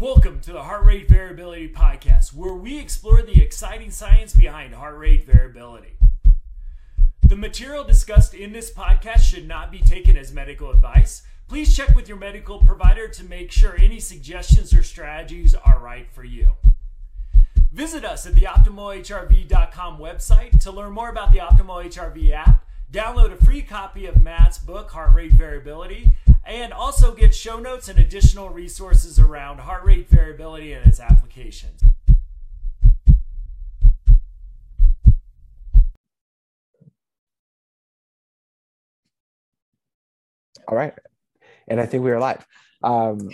Welcome to the Heart Rate Variability Podcast, where we explore the exciting science behind heart rate variability. The material discussed in this podcast should not be taken as medical advice. Please check with your medical provider to make sure any suggestions or strategies are right for you. Visit us at the OptimalHRV.com website to learn more about the Optimal HRV app, download a free copy of Matt's book, Heart Rate Variability, and also get show notes and additional resources around heart rate variability and its applications. All right. And I think we are live. Um,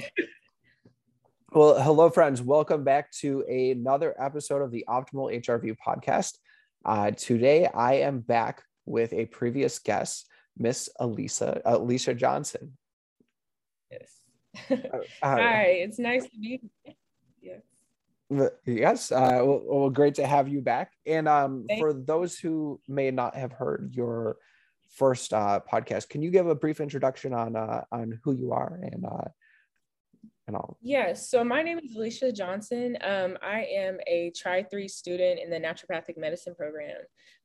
well, hello, friends. Welcome back to another episode of the Optimal HRV podcast. Uh, today, I am back with a previous guest, Miss Elisa, Alicia Johnson. Yes. Uh, Hi, it's nice to be here. Yes. Yes. Uh, well, well, great to have you back. And um, for those who may not have heard your first uh, podcast, can you give a brief introduction on uh, on who you are and uh, and all? Yes. So my name is Alicia Johnson. Um, I am a Tri Three student in the naturopathic medicine program,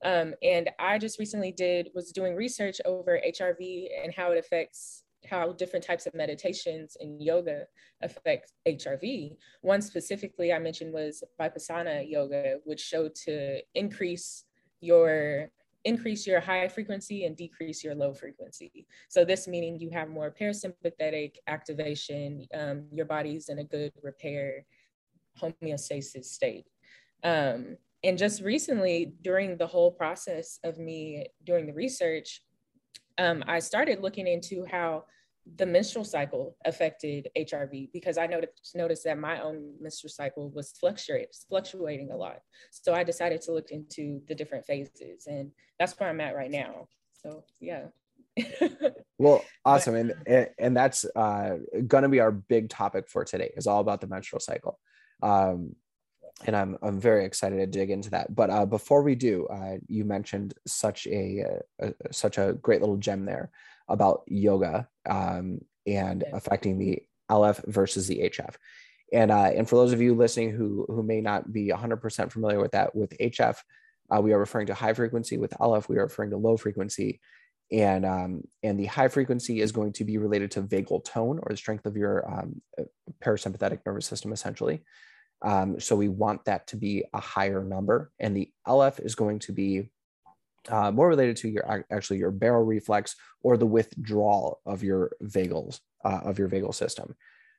um, and I just recently did was doing research over HRV and how it affects how different types of meditations and yoga affect HRV. One specifically I mentioned was Vipassana yoga, which showed to increase your increase your high frequency and decrease your low frequency. So this meaning you have more parasympathetic activation, um, your body's in a good repair homeostasis state. Um, and just recently, during the whole process of me doing the research, um, I started looking into how the menstrual cycle affected HRV because I noticed, noticed that my own menstrual cycle was fluctuate, fluctuating a lot. So I decided to look into the different phases, and that's where I'm at right now. So yeah. well, awesome, and and that's uh, going to be our big topic for today. is all about the menstrual cycle. Um, and I'm I'm very excited to dig into that. But uh, before we do, uh, you mentioned such a, a, such a great little gem there about yoga um, and affecting the LF versus the HF. And uh, and for those of you listening who who may not be 100% familiar with that, with HF, uh, we are referring to high frequency. With LF, we are referring to low frequency. And um, and the high frequency is going to be related to vagal tone or the strength of your um, parasympathetic nervous system, essentially. Um, so we want that to be a higher number, and the LF is going to be uh, more related to your actually your baroreflex or the withdrawal of your vagals uh, of your vagal system.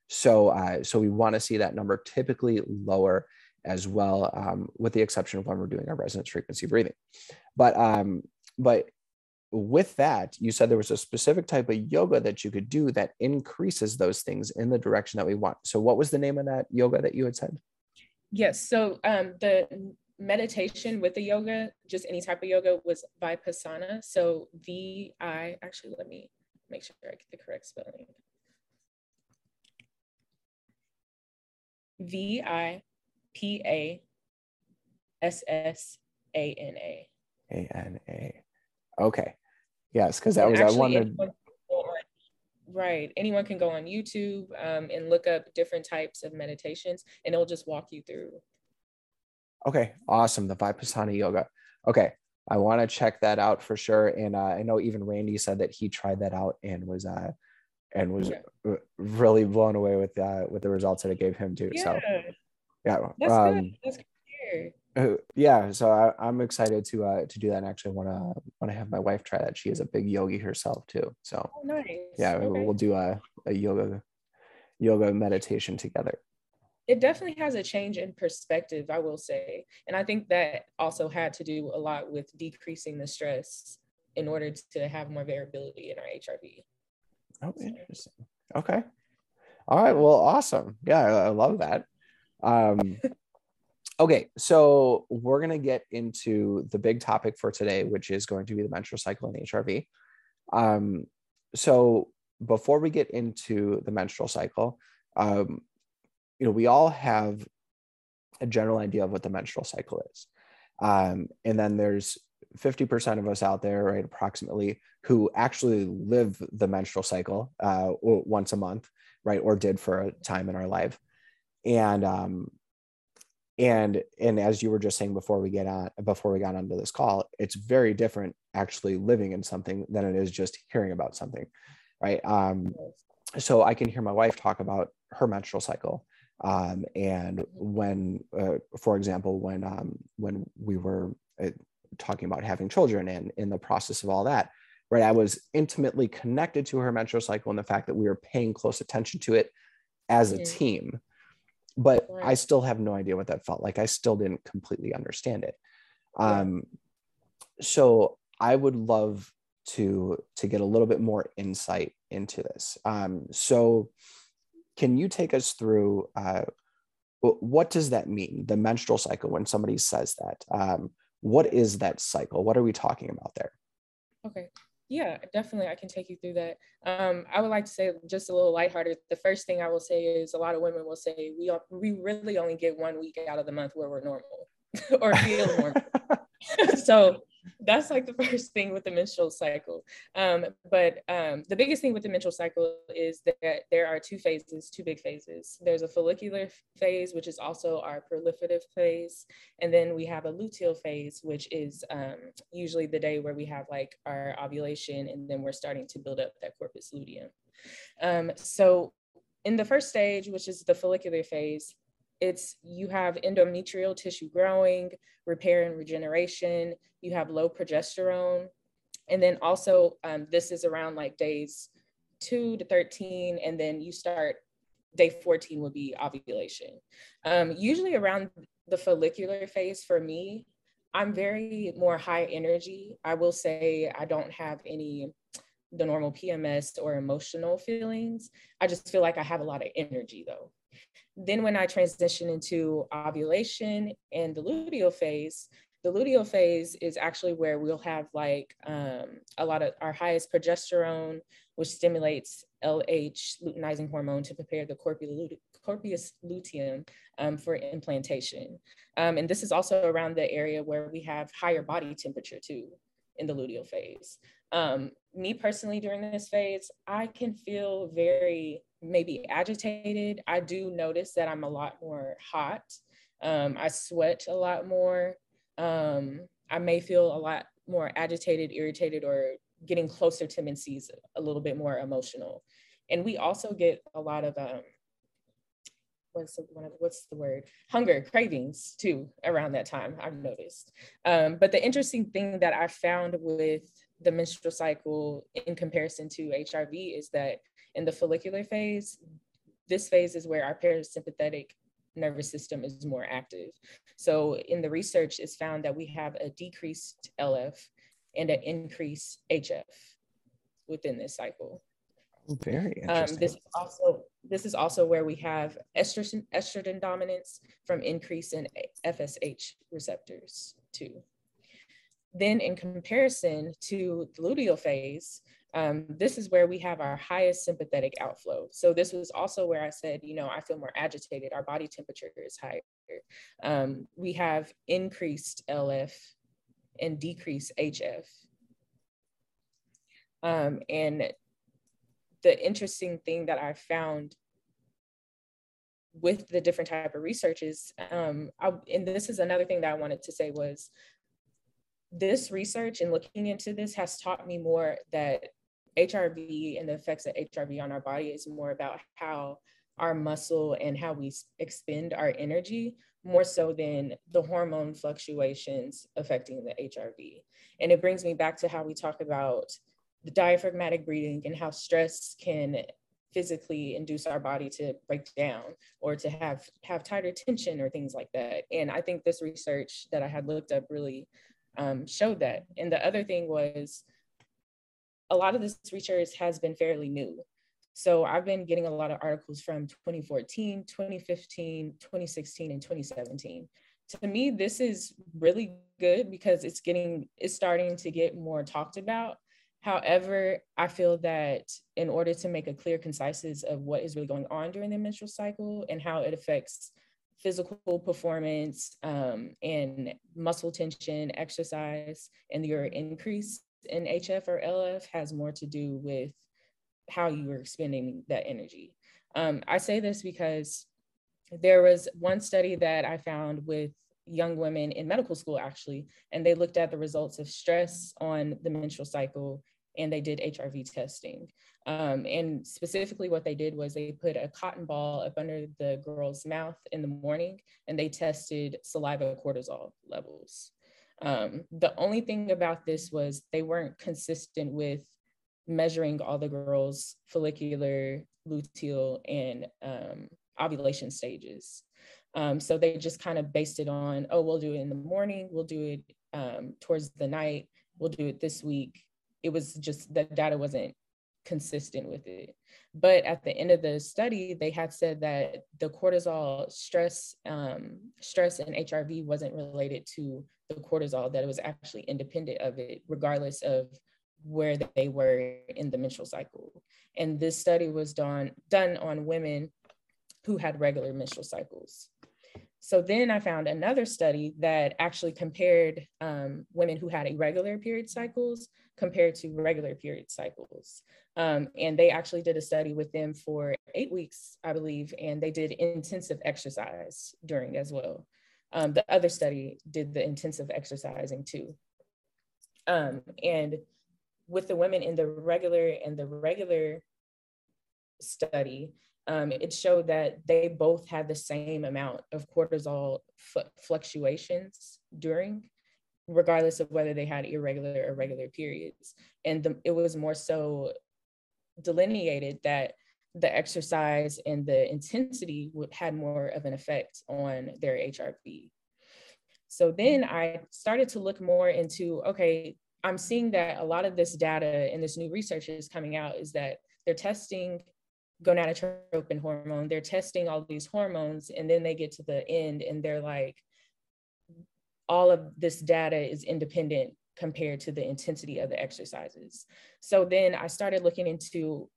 So uh, so we want to see that number typically lower as well, um, with the exception of when we're doing our resonance frequency breathing. But um, but with that, you said there was a specific type of yoga that you could do that increases those things in the direction that we want. So, what was the name of that yoga that you had said? Yes. So, um, the meditation with the yoga, just any type of yoga, was Vipassana. So, V I actually, let me make sure I get the correct spelling. V I P A S S A N A. A N A. Okay. Yes, because that was Actually, I wanted. right. Anyone can go on YouTube um, and look up different types of meditations, and it'll just walk you through. Okay, awesome. The Vipassana yoga. Okay, I want to check that out for sure. And uh, I know even Randy said that he tried that out and was uh, and was yeah. really blown away with uh, with the results that it gave him too. Yeah. So yeah, that's um, good. That's good yeah so I, am excited to uh to do that and actually want to want to have my wife try that she is a big yogi herself too so oh, nice. yeah okay. we'll do a, a yoga yoga meditation together it definitely has a change in perspective i will say. And i think that also had to do a lot with decreasing the stress in order to have more variability in our hrv oh interesting. Okay. All right. Well awesome. Yeah i, love that. Um Okay, so we're going to get into the big topic for today, which is going to be the menstrual cycle and HRV. Um, so before we get into the menstrual cycle, um, you know, we all have a general idea of what the menstrual cycle is. Um, and then there's 50% of us out there, right, approximately, who actually live the menstrual cycle uh, once a month, right, or did for a time in our life. and um, and and as you were just saying before we get on before we got onto this call it's very different actually living in something than it is just hearing about something right um so i can hear my wife talk about her menstrual cycle um and when uh, for example when um when we were uh, talking about having children and in the process of all that right i was intimately connected to her menstrual cycle and the fact that we were paying close attention to it as a team but right. I still have no idea what that felt like. I still didn't completely understand it. Um, so I would love to to get a little bit more insight into this. Um, so can you take us through uh, what does that mean? The menstrual cycle. When somebody says that, um, what is that cycle? What are we talking about there? Okay. Yeah, definitely. I can take you through that. Um, I would like to say just a little lighthearted. The first thing I will say is a lot of women will say we we really only get one week out of the month where we're normal or feel normal. so that's like the first thing with the menstrual cycle. Um, but um, the biggest thing with the menstrual cycle is that there are two phases, two big phases. There's a follicular phase, which is also our proliferative phase. And then we have a luteal phase, which is um, usually the day where we have like our ovulation and then we're starting to build up that corpus luteum. Um, so in the first stage, which is the follicular phase, it's you have endometrial tissue growing, repair and regeneration, you have low progesterone. And then also, um, this is around like days two to 13, and then you start day 14 would be ovulation. Um, usually around the follicular phase for me, I'm very more high energy. I will say I don't have any the normal PMS or emotional feelings. I just feel like I have a lot of energy though. Then when I transition into ovulation and the luteal phase, the luteal phase is actually where we'll have like um, a lot of our highest progesterone, which stimulates LH, luteinizing hormone, to prepare the corpus luteum um, for implantation. Um, and this is also around the area where we have higher body temperature too in the luteal phase. Um, me personally, during this phase, I can feel very maybe agitated. I do notice that I'm a lot more hot. Um, I sweat a lot more. Um, I may feel a lot more agitated, irritated, or getting closer to menses, a little bit more emotional. And we also get a lot of um, what's the, what's the word hunger cravings too around that time i've noticed um, but the interesting thing that i found with the menstrual cycle in comparison to hrv is that in the follicular phase, this phase is where our parasympathetic nervous system is more active. So in the research, it's found that we have a decreased LF and an increased HF within this cycle. Very interesting. Um, this is also this is also where we have estrogen estrogen dominance from increase in FSH receptors too. Then in comparison to the luteal phase, um, this is where we have our highest sympathetic outflow. So this was also where I said, you know, I feel more agitated. Our body temperature is higher. Um, we have increased LF and decreased HF. Um, and the interesting thing that I found with the different type of research is, um, I, and this is another thing that I wanted to say was this research and looking into this has taught me more that HRV and the effects of HRV on our body is more about how our muscle and how we expend our energy more so than the hormone fluctuations affecting the HRV. And it brings me back to how we talk about the diaphragmatic breathing and how stress can physically induce our body to break down or to have have tighter tension or things like that. And I think this research that I had looked up really um, showed that. And the other thing was a lot of this research has been fairly new. So I've been getting a lot of articles from 2014, 2015, 2016, and 2017. To me, this is really good because it's getting, it's starting to get more talked about. However, I feel that in order to make a clear conciseness of what is really going on during the menstrual cycle and how it affects physical performance um, and muscle tension, exercise, and your increase in HF or LF has more to do with how you are spending that energy. Um, I say this because there was one study that I found with young women in medical school actually, and they looked at the results of stress on the menstrual cycle and they did HRV testing. Um, and specifically, what they did was they put a cotton ball up under the girl's mouth in the morning and they tested saliva cortisol levels. Um, the only thing about this was they weren't consistent with measuring all the girls' follicular, luteal, and um, ovulation stages. Um, so they just kind of based it on, oh, we'll do it in the morning, we'll do it um, towards the night, we'll do it this week. It was just the data wasn't consistent with it. But at the end of the study, they had said that the cortisol stress, um, stress and HRV wasn't related to the cortisol, that it was actually independent of it, regardless of where they were in the menstrual cycle. And this study was done, done on women who had regular menstrual cycles. So then I found another study that actually compared um, women who had irregular period cycles compared to regular period cycles. Um, and they actually did a study with them for eight weeks, I believe, and they did intensive exercise during as well. Um, the other study did the intensive exercising too. Um, and with the women in the regular and the regular study, um, it showed that they both had the same amount of cortisol fluctuations during, regardless of whether they had irregular or regular periods. And the, it was more so delineated that the exercise and the intensity would, had more of an effect on their HRV. So then I started to look more into okay, I'm seeing that a lot of this data and this new research is coming out is that they're testing gonadotropin hormone, they're testing all these hormones, and then they get to the end and they're like, all of this data is independent compared to the intensity of the exercises. So then I started looking into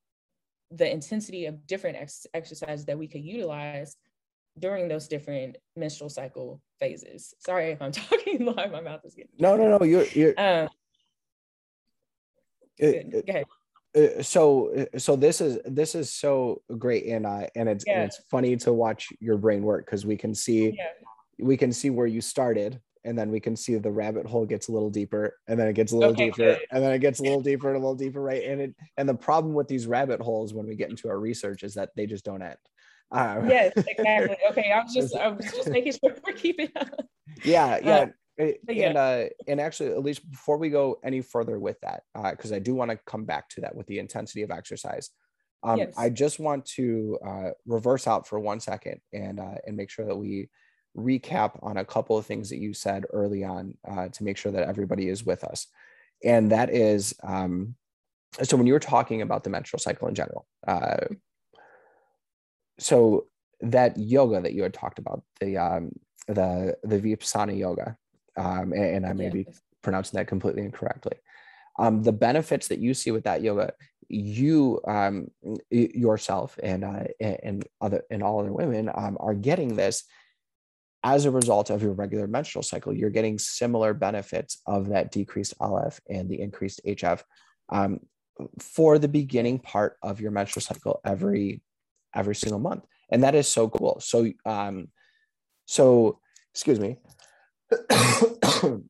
the intensity of different ex- exercises that we could utilize during those different menstrual cycle phases. Sorry if I'm talking live, my mouth is getting. No, no, no. You're, you're. Um, it, Go ahead. Uh, so uh, so this is this is so great and uh and it's yeah. and it's funny to watch your brain work because we can see yeah. we can see where you started and then we can see the rabbit hole gets a little deeper and then it gets a little okay, deeper and then it gets a little deeper and a little deeper right and it and the problem with these rabbit holes when we get into our research is that they just don't end uh, yes exactly okay i was just i was just making sure we're keeping up yeah yeah uh, yeah. and uh, and actually, at least before we go any further with that, because uh, I do want to come back to that with the intensity of exercise. Um, yes. I just want to uh, reverse out for one second and uh, and make sure that we recap on a couple of things that you said early on uh, to make sure that everybody is with us, and that is um, so when you were talking about the menstrual cycle in general. Uh, so that yoga that you had talked about, the um, the the vipassana yoga, um, and, and, I may yeah. be pronouncing that completely incorrectly. Um, the benefits that you see with that yoga, you um, yourself and uh, and other and all other women um, are getting this as a result of your regular menstrual cycle. You're getting similar benefits of that decreased LF and the increased HF um, for the beginning part of your menstrual cycle every every single month, and that is so cool. So um, so excuse me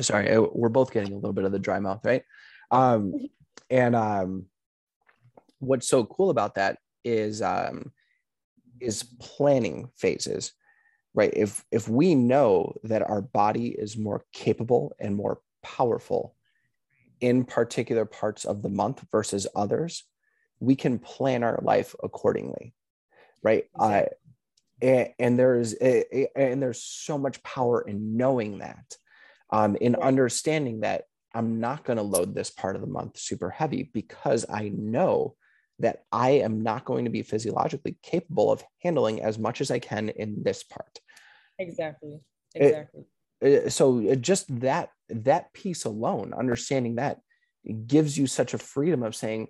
sorry, we're both getting a little bit of the dry mouth, right? Um, and um, what's so cool about that is um, is planning phases, right? If if we know that our body is more capable and more powerful in particular parts of the month versus others, we can plan our life accordingly, right? Exactly. Uh, and, and there's and there's so much power in knowing that um, in understanding that i'm not going to load this part of the month super heavy because i know that i am not going to be physiologically capable of handling as much as i can in this part exactly. Exactly. it, so just that that piece alone understanding that gives you such a freedom of saying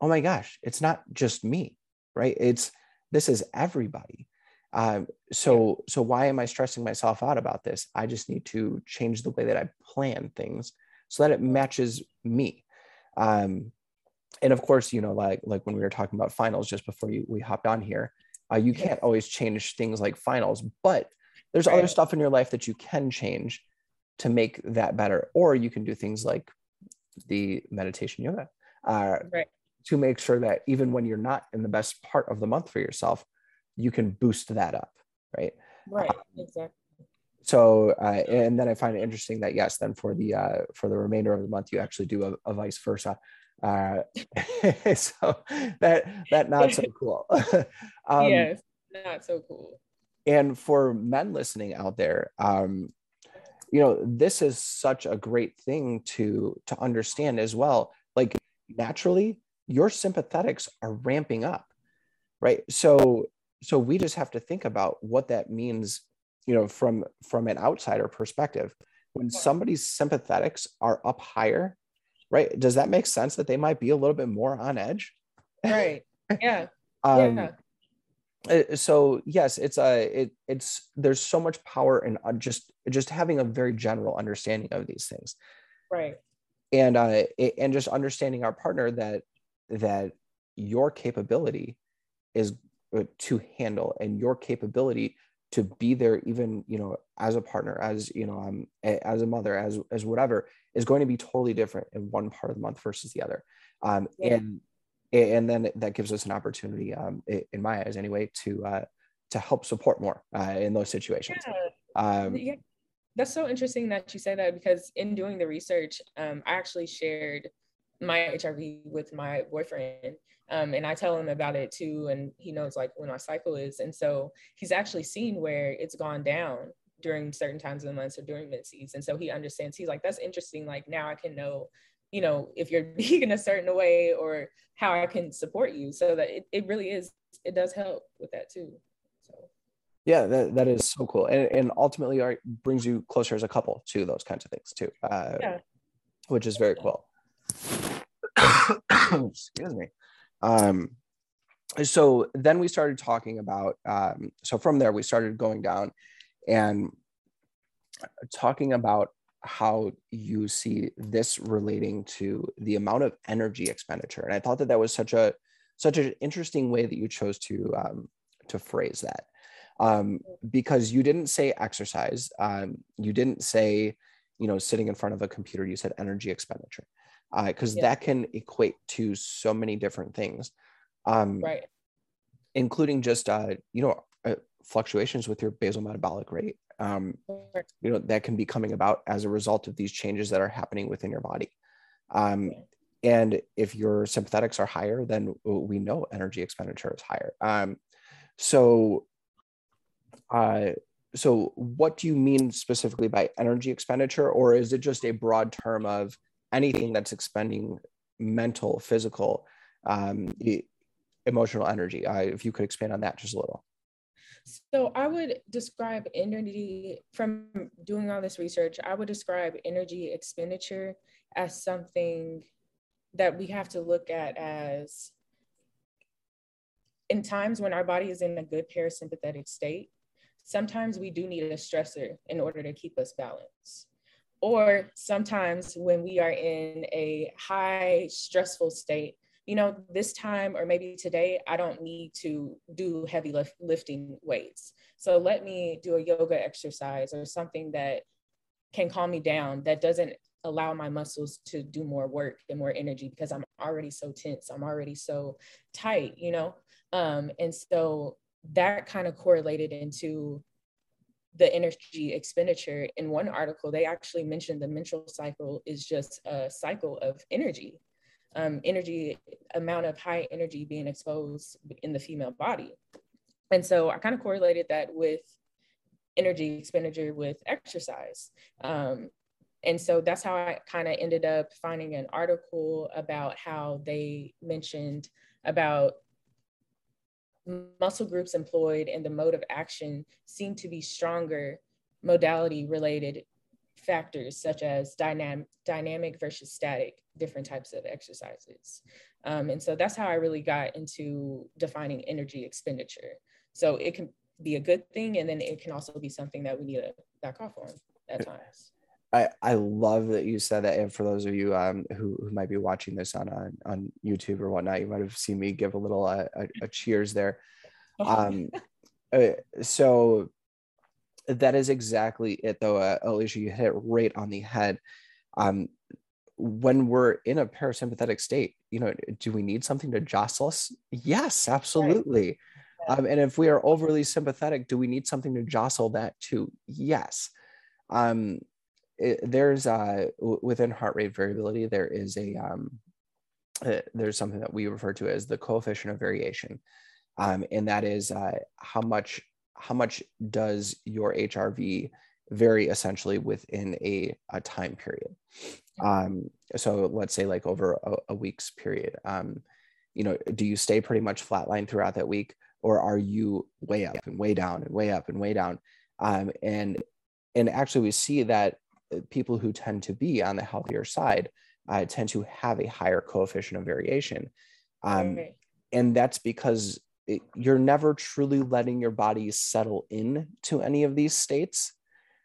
oh my gosh it's not just me right? It's this is everybody. Um, so so why am I stressing myself out about this? I just need to change the way that I plan things so that it matches me. Um, and of course, you know, like like when we were talking about finals just before you, we hopped on here, Uh, you can't always change things like finals, but there's right. other stuff in your life that you can change to make that better. Or you can do things like the meditation yoga uh, right. to make sure that even when you're not in the best part of the month for yourself, you can boost that up. Right. Right. Um, exactly. So, uh, and then I find it interesting that yes, then for the uh, for the remainder of the month, you actually do a, a vice versa. Uh, so that that not so cool. um, yes, not so cool. And for men listening out there, um, you know, this is such a great thing to to understand as well. Like naturally, your sympathetics are ramping up, right? So so we just have to think about what that means, you know, from from an outsider perspective. When somebody's sympathetics are up higher, right? Does that make sense that they might be a little bit more on edge? Right. Yeah. um, yeah. Uh, so yes, it's a it it's there's so much power in uh, just just having a very general understanding of these things. Right. And uh and just understanding our partner that that your capability is uh, to handle and your capability to be there even you know as a partner as you know um, as a mother as as whatever is going to be totally different in one part of the month versus the other um, yeah. and and then that gives us an opportunity um, in my eyes anyway to uh, to help support more uh, in those situations yeah. Um, yeah. that's so interesting that you say that because in doing the research um, i actually shared my hrv with my boyfriend um, and I tell him about it too, and he knows like when my cycle is. And so he's actually seen where it's gone down during certain times of the months or during mid season. So he understands. He's like, that's interesting. Like now I can know, you know, if you're being a certain way or how I can support you. So that it, it really is, it does help with that too. So yeah, that, that is so cool. And, and ultimately art brings you closer as a couple to those kinds of things too. Uh, yeah. which is very cool. Excuse me. Um, so then we started talking about, um, so from there, we started going down and talking about how you see this relating to the amount of energy expenditure. And I thought that that was such a, such an interesting way that you chose to, um, to phrase that. Um, because you didn't say exercise, um, you didn't say, you know, sitting in front of a computer, you said energy expenditure because uh, yeah. that can equate to so many different things um, right including just uh, you know uh, fluctuations with your basal metabolic rate um, you know that can be coming about as a result of these changes that are happening within your body um, and if your sympathetics are higher then we know energy expenditure is higher um, so uh, so what do you mean specifically by energy expenditure or is it just a broad term of anything that's expending mental, physical, um, emotional energy. Uh, if you could expand on that just a little. So I would describe energy from doing all this research. I would describe energy expenditure as something that we have to look at as in times when our body is in a good parasympathetic state, sometimes we do need a stressor in order to keep us balanced or sometimes when we are in a high stressful state you know this time or maybe today i don't need to do heavy lift, lifting weights. So let me do a yoga exercise or something that can calm me down that doesn't allow my muscles to do more work and more energy because i'm already so tense i'm already so tight you know? Um, and so that kind of correlated into the energy expenditure. In one article they actually mentioned the menstrual cycle is just a cycle of energy um, energy amount of high energy being exposed in the female body. And so i kind of correlated that with energy expenditure with exercise. Um, and so that's how i kind of ended up finding an article about how they mentioned about muscle groups employed and the mode of action seem to be stronger modality related factors such as dynamic, dynamic versus static, different types of exercises. Um, and so that's how I really got into defining energy expenditure. So it can be a good thing, and then it can also be something that we need to back off on at times. I, I love that you said that. And for those of you um, who, who might be watching this on, on, on YouTube or whatnot, you might have seen me give a little uh, a, a cheers there. um, uh, so that is exactly it, though, uh, Alicia. You hit it right on the head. Um, when we're in a parasympathetic state, you know, do we need something to jostle us? Yes, absolutely. Right. Um, and if we are overly sympathetic, do we need something to jostle that too? Yes. Um, it, there's uh, w- within heart rate variability, there is a um, uh, there's something that we refer to as the coefficient of variation, um, and that is uh, how much how much does your HRV vary essentially within a, a time period. Um, so let's say like over a, a week's period. Um, you know, do you stay pretty much flatline throughout that week, or are you way up and way down and way up and way down? Um, and and actually, we see that uh, people who tend to be on the healthier side uh, tend to have a higher coefficient of variation, um, and that's because it, you're never truly letting your body settle in to any of these states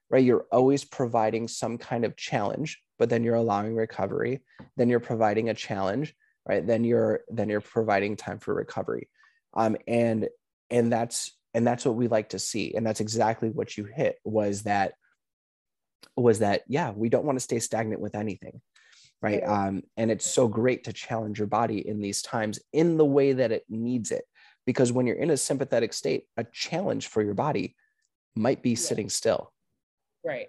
right? You're always providing some kind of challenge but then you're allowing recovery. Then you're providing a challenge right? Then you're then you're providing time for recovery. Um, and and that's and that's what we like to see. And that's exactly what you hit was that was that yeah we don't want to stay stagnant with anything right. Um, and it's so great to challenge your body in these times in the way that it needs it because when you're in a sympathetic state a challenge for your body might be yeah. sitting still. Right.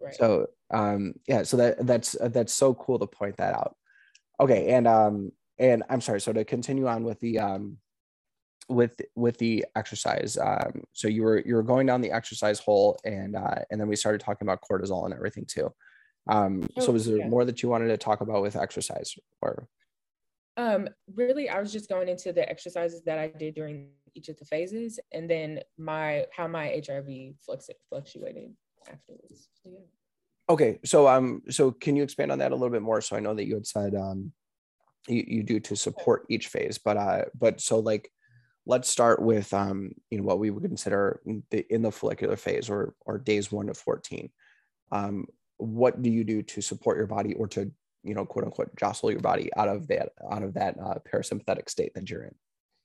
Right. So um yeah so that that's uh, that's so cool to point that out. Okay and um and i'm sorry so to continue on with the um with with the exercise um so you were you were going down the exercise hole and uh and then we started talking about cortisol and everything too. Um oh, so was there yeah. more that you wanted to talk about with exercise or um really i was just going into the exercises that i did during each of the phases and then my how my hrv fluctuated afterwards. So, yeah. okay so um so can you expand on that a little bit more? So i know that you had said um you, you do to support each phase but uh but so like let's start with um you know what we would consider the, in the follicular phase or or days 1 to 14 um what do you do to support your body or to you know quote unquote jostle your body out of that out of that uh, parasympathetic state that you're in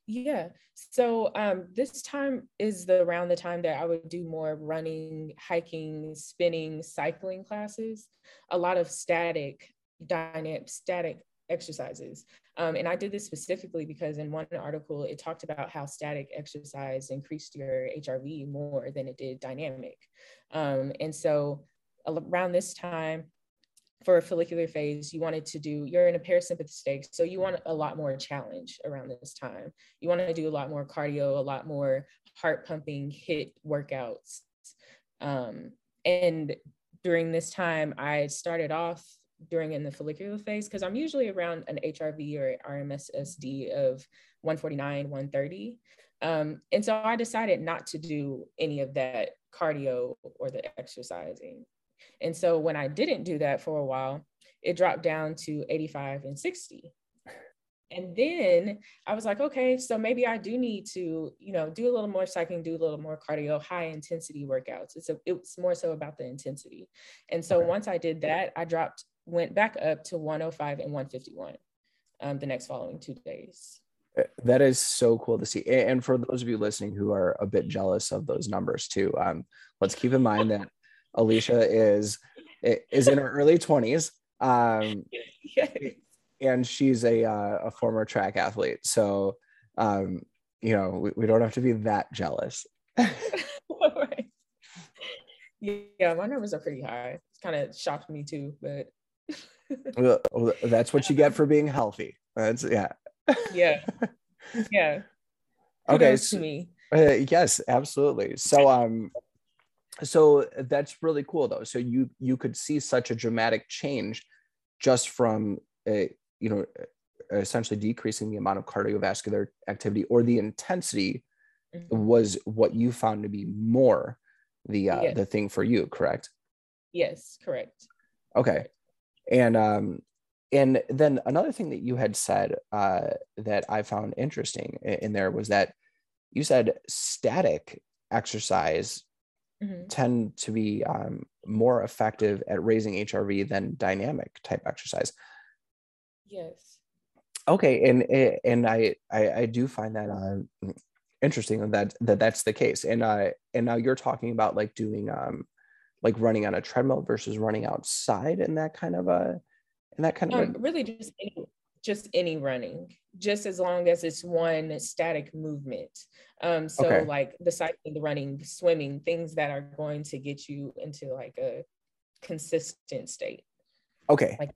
yeah. So um, this time is the around the time that I would do more running, hiking, spinning, cycling classes, a lot of static, dynamic, static exercises. Um, and I did this specifically because in one article, it talked about how static exercise increased your HRV more than it did dynamic. Um, and so around this time, for a follicular phase, you wanted to do, you're in a parasympathetic. So you want a lot more challenge around this time. You want to do a lot more cardio, a lot more heart pumping, HIIT workouts. Um, and during this time, I started off during in the follicular phase because I'm usually around an HRV or RMSSD of 149, 130. Um, and so I decided not to do any of that cardio or the exercising. And so when I didn't do that for a while, it dropped down to 85 and 60. And then I was like, okay, so maybe I do need to, you know, do a little more cycling, do a little more cardio, high intensity workouts. It's a, it's more so about the intensity. And so once I did that, I dropped, went back up to 105 and 151 um, the next following two days. Uh, that is so cool to see. And for those of you listening who are a bit jealous of those numbers too, um, let's keep in mind that Alicia is is in her early 20s. Um, and she's a uh, a former track athlete. So um, you know, we, we don't have to be that jealous. Yeah, my numbers are pretty high. It's kind of shocked me too, but well, that's what you get for being healthy. That's yeah. yeah. Yeah. okay. So, me. Uh, yes, absolutely. So um so that's really cool though so you you could see such a dramatic change just from a you know essentially decreasing the amount of cardiovascular activity or the intensity mm-hmm. was what you found to be more the uh, yes. the thing for you correct yes correct okay and um and then another thing that you had said uh that i found interesting in there was that you said static exercise mm-hmm. tend to be um, more effective at raising HRV than dynamic type exercise. Yes. Okay, and and I I, I do find that uh, interesting that that that's the case and uh and now you're talking about like doing um like running on a treadmill versus running outside and that kind of a and that kind of a... really just any, just any running just as long as it's one static movement um so okay. like the cycling the running swimming things that are going to get you into like a consistent state okay like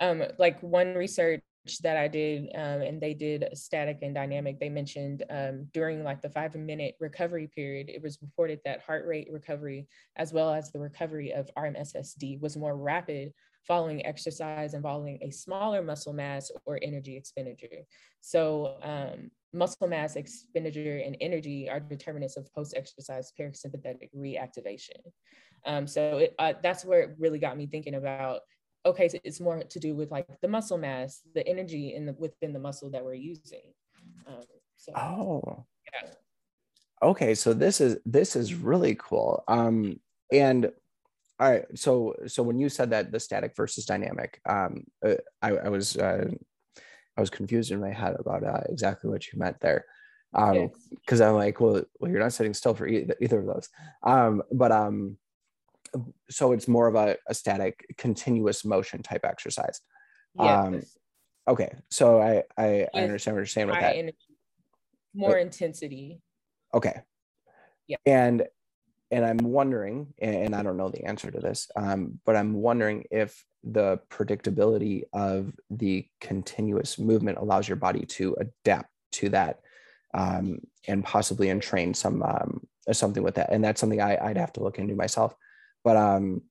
um like one research that I did, um, and they did static and dynamic. They mentioned um, during like the five minute recovery period, it was reported that heart rate recovery, as well as the recovery of RMSSD, was more rapid following exercise involving a smaller muscle mass or energy expenditure. So, um, muscle mass expenditure and energy are determinants of post exercise parasympathetic reactivation. Um, so, it, uh, that's where it really got me thinking about okay, so it's more to do with like the muscle mass, the energy in the within the muscle that we're using. Um, so, oh, yeah. Okay, so this is this is really cool. Um, and all right, so so when you said that the static versus dynamic, um, uh, I, I was uh, I was confused in my head about uh, exactly what you meant there. Um because yes. i'm like well, well you're not sitting still for either, either of those. Um but um so it's more of a, a static continuous motion type exercise. Yes. um okay so i i, I understand what you're saying with that. energy, more but, intensity. okay. Yeah. And and i'm wondering and i don't know the answer to this um, but i'm wondering if the predictability of the continuous movement allows your body to adapt to that um, and possibly entrain some um, something with that. And that's something I, i'd have to look into myself. But um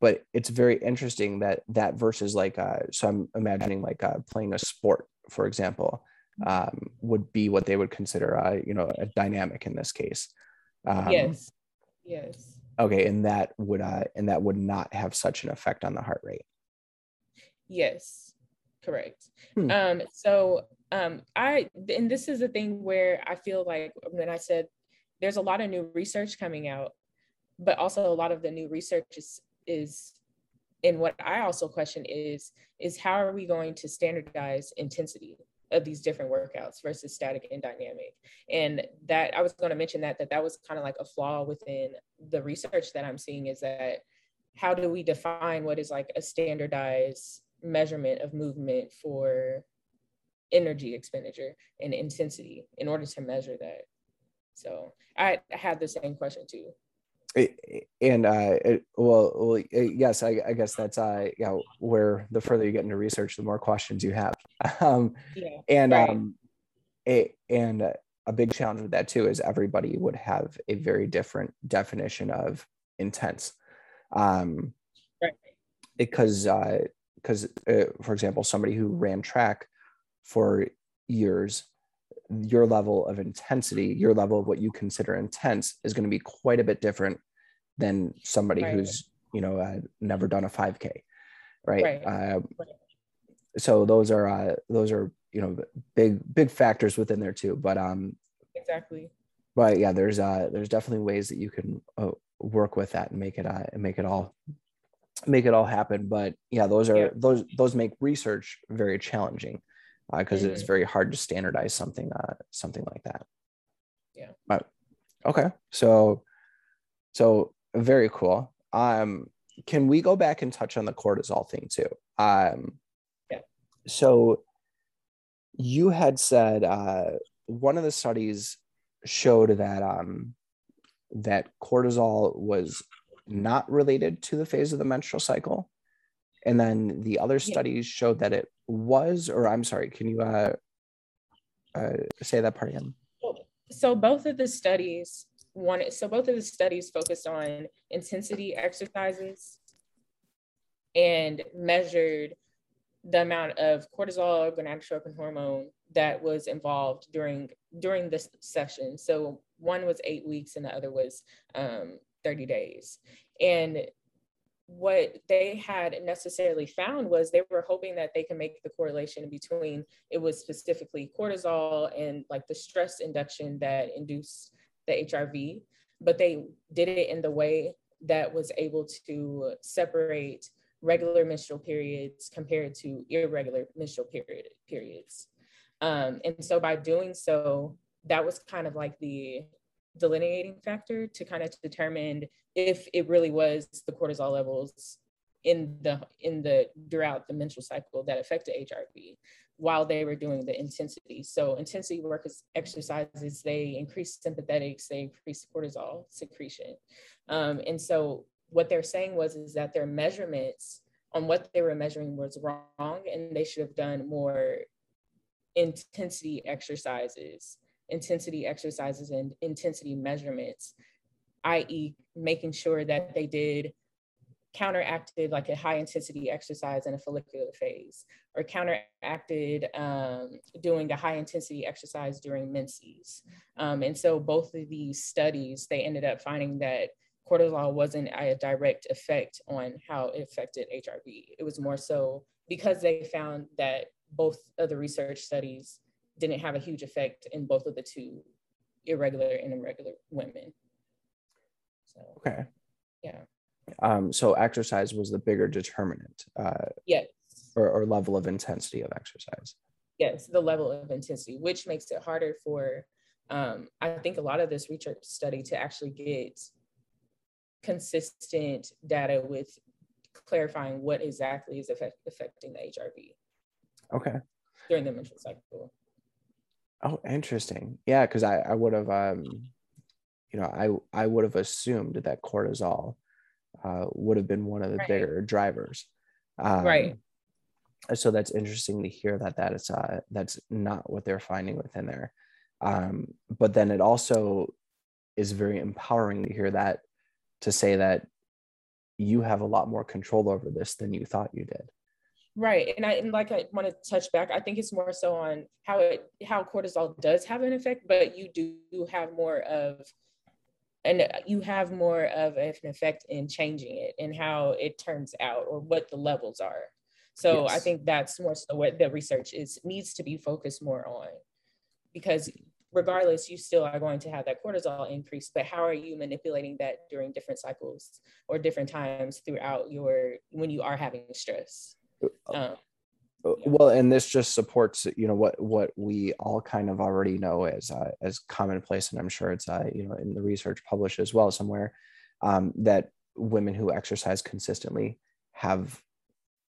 but it's very interesting that that versus like uh so i'm imagining like uh playing a sport for example um would be what they would consider uh you know a dynamic in this case. Um, yes yes. Okay and that would uh and that would not have such an effect on the heart rate? Yes correct. Hmm. um so um i and this is the thing where i feel like when i said there's a lot of new research coming out but also a lot of the new research is is and what I also question is is how are we going to standardize intensity of these different workouts versus static and dynamic. And that I was going to mention that that that was kind of like a flaw within the research that I'm seeing is that how do we define what is like a standardized measurement of movement for energy expenditure and intensity in order to measure that? So I, had the same question too and uh, it, well, well, yes, I, I, guess that's uh, you know, where the further you get into research, the more questions you have. Um, yeah, and right. um, it, and a big challenge with that too is everybody would have a very different definition of intense. Um, right. Because because uh, uh, for example, somebody who ran track for years your level of intensity, your level of what you consider intense is going to be quite a bit different than somebody right. who's, you know, uh, never done a 5K. Right. right. Uh. So those are, uh, those are, you know, big, big factors within there too. But, um, exactly. But yeah, there's, uh, there's definitely ways that you can uh, work with that and make it, uh, and make it all, make it all happen. But yeah, those are, yeah. those, those make research very challenging because uh, mm-hmm. it's very hard to standardize something uh, something like that. Yeah. But okay, so so very cool. Um, can we go back and touch on the cortisol thing too? Um, yeah. So you had said uh, one of the studies showed that um, that cortisol was not related to the phase of the menstrual cycle and then the other studies showed that it was or i'm sorry can you uh, uh, say that part again? So both of the studies wanted so both of the studies focused on intensity exercises and measured the amount of cortisol gonadotropin hormone that was involved during during this session. So one was eight weeks and the other was um, 30 days. And what they had necessarily found was they were hoping that they can make the correlation between it was specifically cortisol and like the stress induction that induced the HRV, but they did it in the way that was able to separate regular menstrual periods compared to irregular menstrual period periods. Um, and so by doing so, that was kind of like the delineating factor to kind of determine if it really was the cortisol levels in the in the throughout the menstrual cycle that affected HRV while they were doing the intensity. So intensity work is exercises, they increase sympathetics, they increase cortisol secretion. Um, and so what they're saying was is that their measurements on what they were measuring was wrong and they should have done more intensity exercises, intensity exercises and intensity measurements, i.e. making sure that they did counteracted like a high intensity exercise in a follicular phase or counteracted um, doing a high intensity exercise during menses. Um, and so both of these studies, they ended up finding that cortisol wasn't a direct effect on how it affected HRV. It was more so because they found that both of the research studies didn't have a huge effect in both of the two irregular and irregular women. So, okay. Yeah. Um, so exercise was the bigger determinant. Uh, yes. Or, or level of intensity of exercise. Yes, the level of intensity, which makes it harder for, um, I think, a lot of this research study to actually get consistent data with clarifying what exactly is affecting the HRV. Okay. During the menstrual cycle. Oh, interesting. Yeah, because I, I would have, um, you know, I I would have assumed that cortisol uh, would have been one of the right. bigger drivers. Um, right. So that's interesting to hear that that is uh, that's not what they're finding within there. Um, but then it also is very empowering to hear that to say that you have a lot more control over this than you thought you did. Right. And I and like I want to touch back, I think it's more so on how it how cortisol does have an effect, but you do have more of and you have more of an effect in changing it and how it turns out or what the levels are. So yes. I think that's more so what the research is needs to be focused more on because regardless, you still are going to have that cortisol increase, but how are you manipulating that during different cycles or different times throughout your when you are having stress? Uh, um, uh, well and this just supports you know what what we all kind of already know as uh, as commonplace and i'm sure it's uh, you know in the research published as well somewhere um, that women who exercise consistently have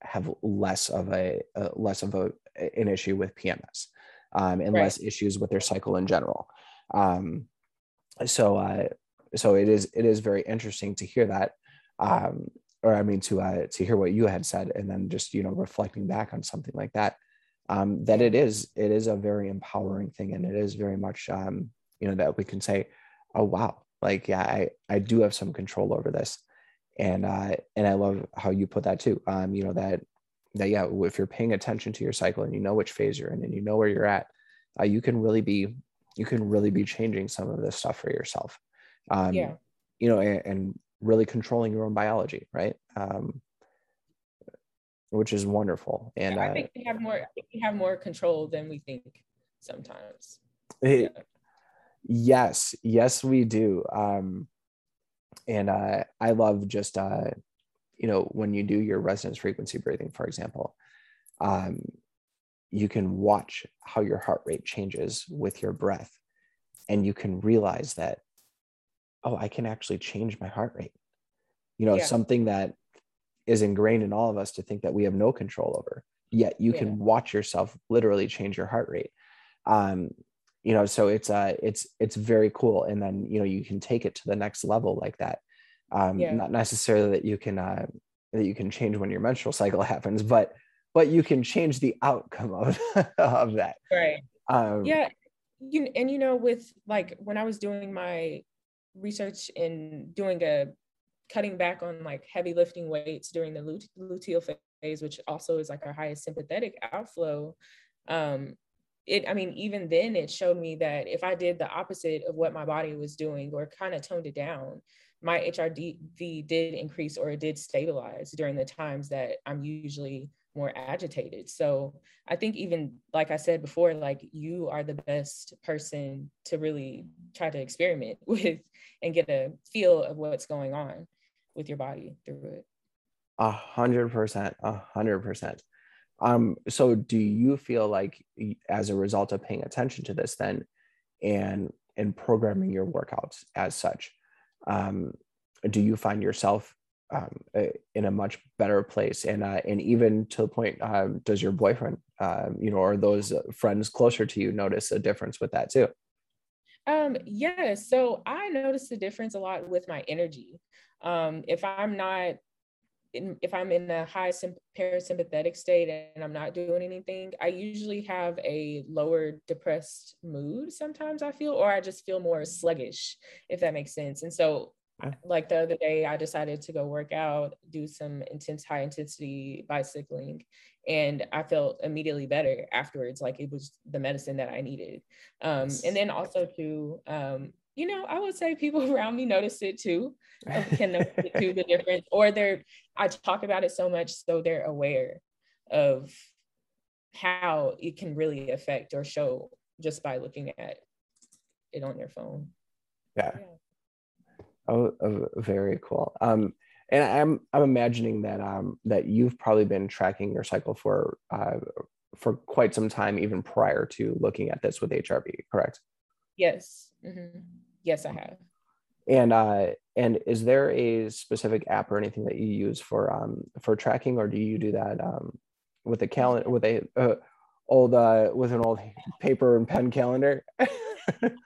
have less of a uh, less of a an issue with pms um, and right. less issues with their cycle in general. Um, so uh, so it is it is very interesting to hear that um, or I mean to uh, to hear what you had said, and then just you know reflecting back on something like that, um, that it is it is a very empowering thing, and it is very much um, you know that we can say, oh wow, like yeah, I I do have some control over this, and uh, and I love how you put that too. Um, you know that that yeah, if you're paying attention to your cycle and you know which phase you're in and you know where you're at, uh, you can really be you can really be changing some of this stuff for yourself. Um, yeah. You know, and, and really controlling your own biology, right? Um, which is wonderful. And yeah, I think we have more. we have more control than we think sometimes. It, yeah. Yes, yes, we do. Um, and uh, I love just uh, you know when you do your resonance frequency breathing, for example, um, you can watch how your heart rate changes with your breath, and you can realize that oh, I can actually change my heart rate. You know, yeah. something that is ingrained in all of us to think that we have no control over. Yet you yeah. can watch yourself literally change your heart rate. Um, you know, so it's uh it's it's very cool. And then you know you can take it to the next level like that. Um, yeah. not necessarily that you can uh that you can change when your menstrual cycle happens, but but you can change the outcome of of that. Right. Um, yeah. You, and you know, with like when I was doing my research in doing a cutting back on like heavy lifting weights during the luteal phase, which also is like our highest sympathetic outflow. Um, it, I mean, even then it showed me that if I did the opposite of what my body was doing or kind of toned it down, my HRV did increase or it did stabilize during the times that I'm usually more agitated. So I think even like I said before, like you are the best person to really try to experiment with and get a feel of what's going on with your body through it. A hundred percent, a hundred percent. Um, so do you feel like as a result of paying attention to this, then and and programming your workouts as such um, do you find yourself um, in a much better place. And uh, and even to the point um, does your boyfriend um, you know or those friends closer to you notice a difference with that too? Um yeah so i notice the difference a lot with my energy. Um if i'm not in, if i'm in a high parasympathetic state and i'm not doing anything i usually have a lower depressed mood sometimes i feel or i just feel more sluggish if that makes sense. And so like the other day i decided to go work out do some intense high intensity bicycling and i felt immediately better afterwards like it was the medicine that i needed. Um, and then also to um, you know i would say people around me notice it too can notice too the difference or they're i talk about it so much so they're aware of how it can really affect or show just by looking at it on their phone. Yeah, yeah. Oh, oh, very cool. Um, and I'm I'm imagining that um that you've probably been tracking your cycle for uh for quite some time, even prior to looking at this with HRV, correct? Yes. Mm-hmm. Yes, I have. And uh, and is there a specific app or anything that you use for um for tracking, or do you do that um with a calendar with a uh, old uh with an old paper and pen calendar?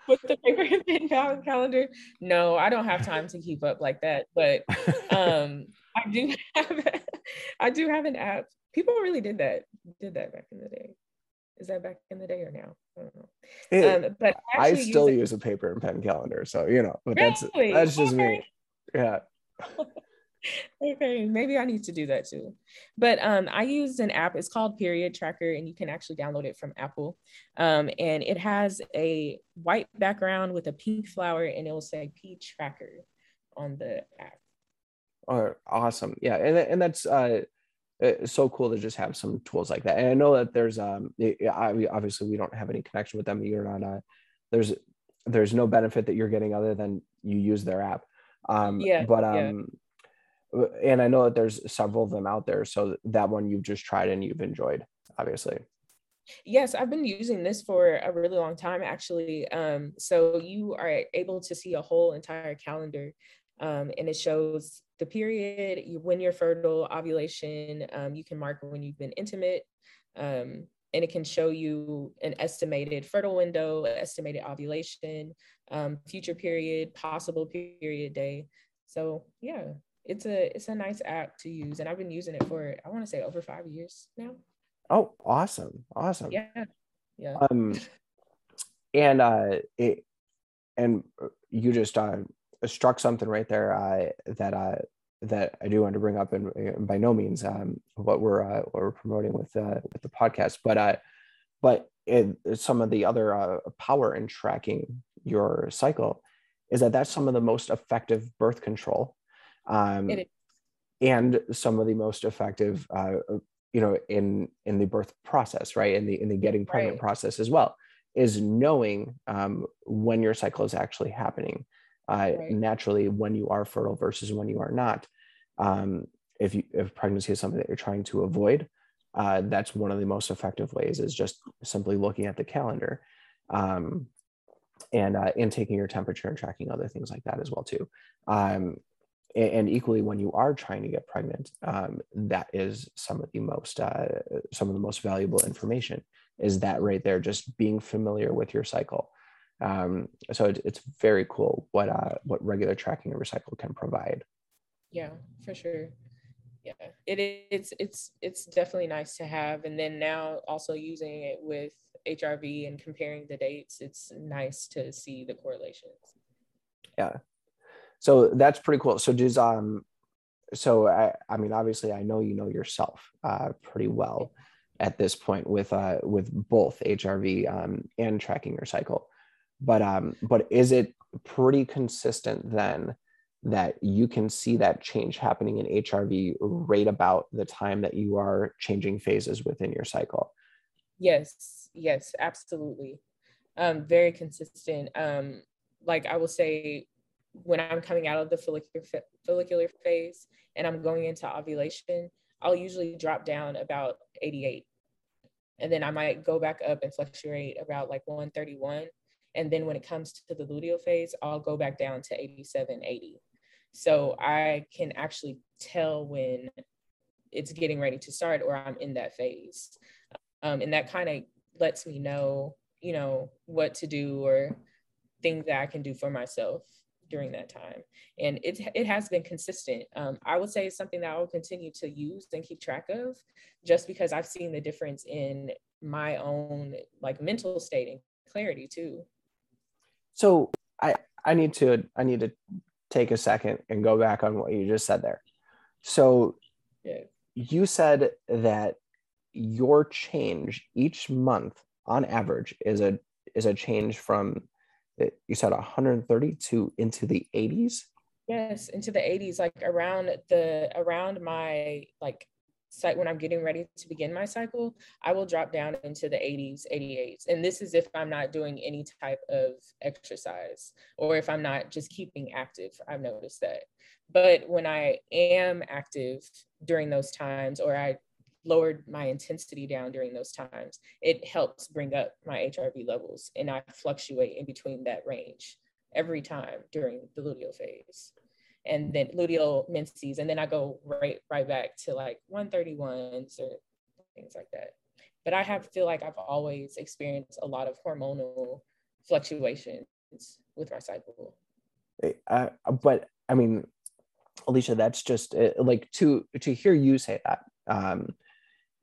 with the paper and pen calendar. No, I don't have time to keep up like that. But um, I do have I do have an app. People really did that did that back in the day. Is that back in the day or now? I don't know. It, um, but I, I still use, use, a paper and pen calendar, so you know. But really? that's that's just me. Yeah. okay, maybe I need to do that too. But um, I use an app. It's called Period Tracker, and you can actually download it from Apple. Um, and it has a white background with a pink flower, and it will say P Tracker on the app. Oh, awesome! Yeah, and and that's uh, so cool to just have some tools like that. And I know that there's um, I, obviously we don't have any connection with them. You're not uh, there's there's no benefit that you're getting other than you use their app. Um, yeah, but um, yeah and I know that there's several of them out there. So that one you've just tried and you've enjoyed, obviously. Yes, I've been using this for a really long time, actually. Um, so you are able to see a whole entire calendar, um, and it shows the period, when you're fertile, ovulation. Um, you can mark when you've been intimate, um, and it can show you an estimated fertile window, estimated ovulation, um, future period, possible period day. So yeah, it's a it's a nice app to use and i've been using it for i want to say over five years now. Oh awesome awesome. Yeah yeah. Um and uh it and you just uh struck something right there uh that uh that I do want to bring up, and, and by no means um, what we're uh, what we're promoting with uh, with the podcast, but uh, but it, some of the other uh, power in tracking your cycle is that that's some of the most effective birth control um, and some of the most effective uh, you know in in the birth process right in the in the getting pregnant right. process as well is knowing um, when your cycle is actually happening uh, right. naturally when you are fertile versus when you are not um, if you if pregnancy is something that you're trying to avoid uh, that's one of the most effective ways is just simply looking at the calendar um, and uh, and taking your temperature and tracking other things like that as well too um, and equally when you are trying to get pregnant um, that is some of the most uh, some of the most valuable information is that right there just being familiar with your cycle. Um, so it, it's very cool what uh, what regular tracking of your cycle can provide. Yeah for sure. Yeah it it's it's it's definitely nice to have and then now also using it with hrv and comparing the dates it's nice to see the correlations. Yeah so that's pretty cool. So does um so i i mean obviously i know you know yourself uh pretty well at this point with uh with both hrv um and tracking your cycle. But um but is it pretty consistent then that you can see that change happening in hrv right about the time that you are changing phases within your cycle? Yes. Yes absolutely. Um very consistent. Um like i will say when I'm coming out of the follicular, follicular phase and I'm going into ovulation, I'll usually drop down about 88. And then I might go back up and fluctuate about like 131. And then when it comes to the luteal phase, I'll go back down to 87, 80. So I can actually tell when it's getting ready to start or I'm in that phase. Um, and that kind of lets me know, you know, what to do or things that I can do for myself during that time. And it, it has been consistent. Um, I would say it's something that I will continue to use and keep track of just because I've seen the difference in my own like mental state and clarity too. So I, I need to, I need to take a second and go back on what you just said there. So yeah. you said that your change each month on average is a is a change from you said 132 into the 80s yes into the 80s like around the around my like site when i'm getting ready to begin my cycle i will drop down into the 80s 88s and this is if i'm not doing any type of exercise or if i'm not just keeping active i've noticed that. But when i am active during those times or i lowered my intensity down during those times, it helps bring up my HRV levels and I fluctuate in between that range every time during the luteal phase. And then luteal menses, and then I go right right back to like 131s or things like that. But I have feel like I've always experienced a lot of hormonal fluctuations with my cycle. Uh, but I mean, Alicia, that's just uh, like to to hear you say that. Um,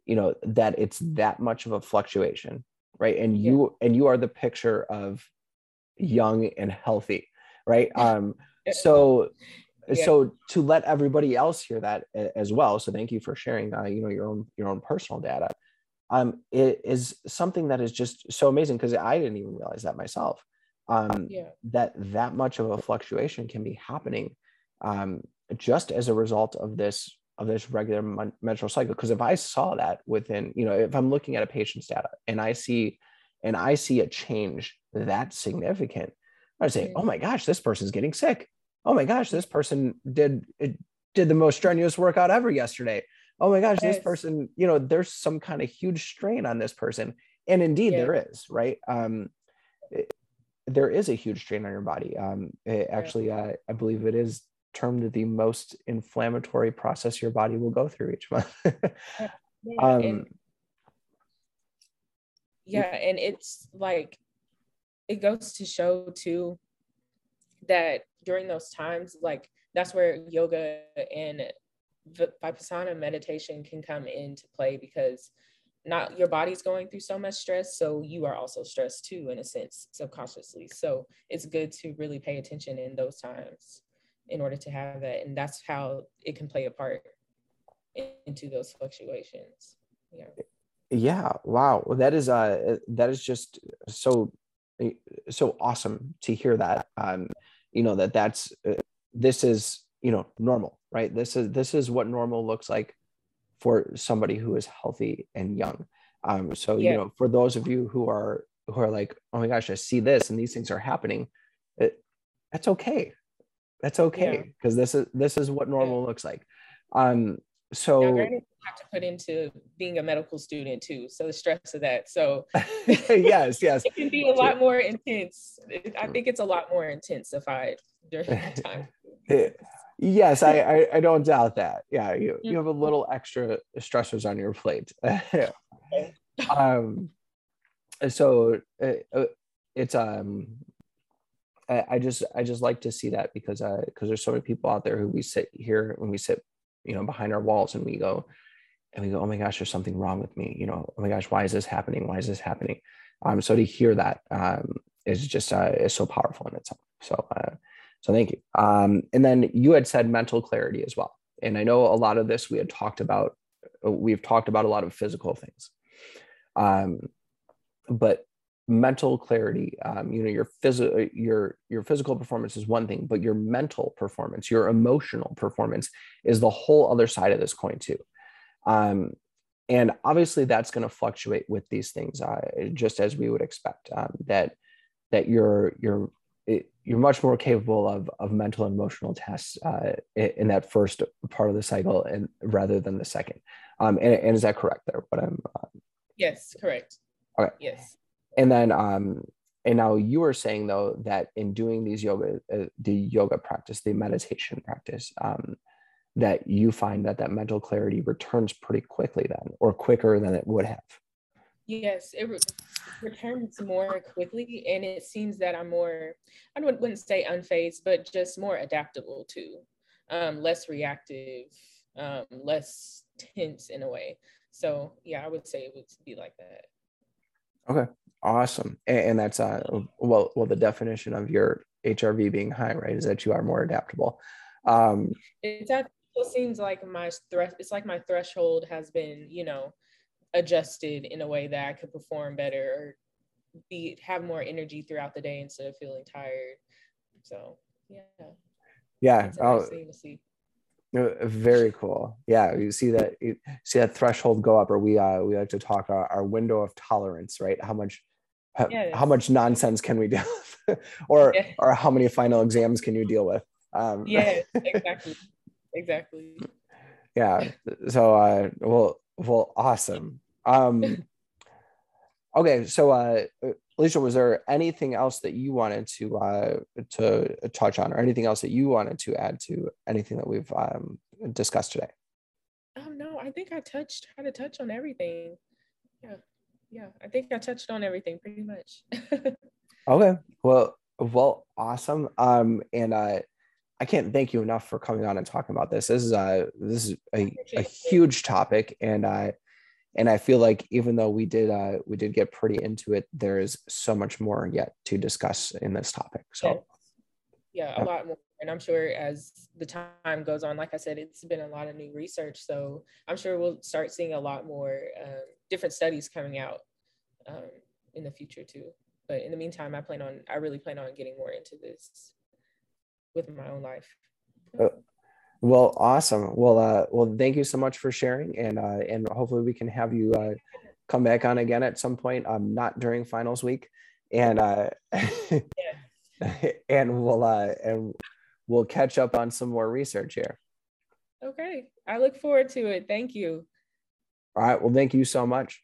you know that it's that much of a fluctuation right and yeah. you and you are the picture of young and healthy right um so yeah. so to let everybody else hear that as well so thank you for sharing uh, you know your own your own personal data um it is something that is just so amazing because i didn't even realize that myself um yeah. that that much of a fluctuation can be happening um just as a result of this of this regular menstrual cycle because if i saw that within you know if i'm looking at a patient's data and i see and i see a change that significant i'd say oh my gosh this person's getting sick. Oh my gosh this person did did the most strenuous workout ever yesterday. Oh my gosh this person you know there's some kind of huge strain on this person. And indeed yeah. there is right? Um it, there is a huge strain on your body. Um it, actually uh, i believe it is termed the most inflammatory process your body will go through each month. yeah, um, and, yeah, and it's like it goes to show too that during those times, like that's where yoga and vipassana meditation can come into play because not your body's going through so much stress so you are also stressed too in a sense subconsciously so it's good to really pay attention in those times in order to have that. And that's how it can play a part into those fluctuations. Yeah. Yeah. Wow. That is uh that is just so so awesome to hear that. Um, you know that that's uh, this is you know normal, right? This is this is what normal looks like for somebody who is healthy and young. Um, so yeah. you know, for those of you who are who are like, oh my gosh, I see this and these things are happening, it, that's okay that's okay because yeah. this is this is what normal yeah. looks like. Um so now, have to put into being a medical student too so the stress of that so yes yes. it can be a lot more intense. I think it's a lot more intensified during that time. Yes I, I, I don't doubt that. Yeah you you have a mm-hmm. little extra stressors on your plate. Um so uh, it's um I, just I just like to see that because uh because there's so many people out there who we sit here when we sit you know behind our walls and we go and we go oh my gosh there's something wrong with me you know oh my gosh why is this happening? Why is this happening? Um so to hear that um is just uh is so powerful in itself. So uh so thank you. Um and then you had said mental clarity as well. And I know a lot of this we had talked about we've talked about a lot of physical things. Um but mental clarity um, you know your physical your your physical performance is one thing but your mental performance your emotional performance is the whole other side of this coin too. Um, and obviously that's going to fluctuate with these things uh, just as we would expect um, that that you're you're you're much more capable of of mental and emotional tests uh, in that first part of the cycle and rather than the second. Um, and, and is that correct there but i'm uh, yes correct. Okay. Yes and then um and now you were saying though that in doing these yoga, uh, the yoga practice, the meditation practice, um, that you find that that mental clarity returns pretty quickly then, or quicker than it would have. Yes, it re- returns more quickly, and it seems that I'm more, I wouldn't say unfazed, but just more adaptable to, um, less reactive, um, less tense in a way. So yeah, I would say it would be like that. Okay, awesome. And, and that's uh well well the definition of your HRV being high, right, is that you are more adaptable. Um, it seems like my threat. It's like my threshold has been, you know, adjusted in a way that I could perform better or be have more energy throughout the day instead of feeling tired. So yeah. Yeah. Oh, nice uh, very cool. Yeah, you see that you see that threshold go up, or we uh we like to talk our, our window of tolerance, right? How much how, yes. how much nonsense can we deal with, or or how many final exams can you deal with? Um, yeah, exactly, exactly. Yeah. So uh, well, well, awesome. Um, okay, so uh, Alicia, was there anything else that you wanted to uh, to touch on, or anything else that you wanted to add to anything that we've um, discussed today? Oh no, I think I touched tried to touch on everything. Yeah, yeah, I think I touched on everything pretty much. okay, well, well, awesome. Um, and uh, I can't thank you enough for coming on and talking about this. This is a this is a, a huge topic, and I and I feel like even though we did uh, we did get pretty into it, there is so much more yet to discuss in this topic. So yeah, a lot more. And I'm sure as the time goes on, like I said, it's been a lot of new research. So I'm sure we'll start seeing a lot more um, different studies coming out um, in the future too. But in the meantime, I plan on I really plan on getting more into this with my own life. Uh, well, awesome. Well, uh, well, thank you so much for sharing, and uh, and hopefully we can have you uh, come back on again at some point. Um, not during finals week, and uh, and we'll uh, and we'll catch up on some more research here. Okay, I look forward to it. Thank you. All right. Well, thank you so much.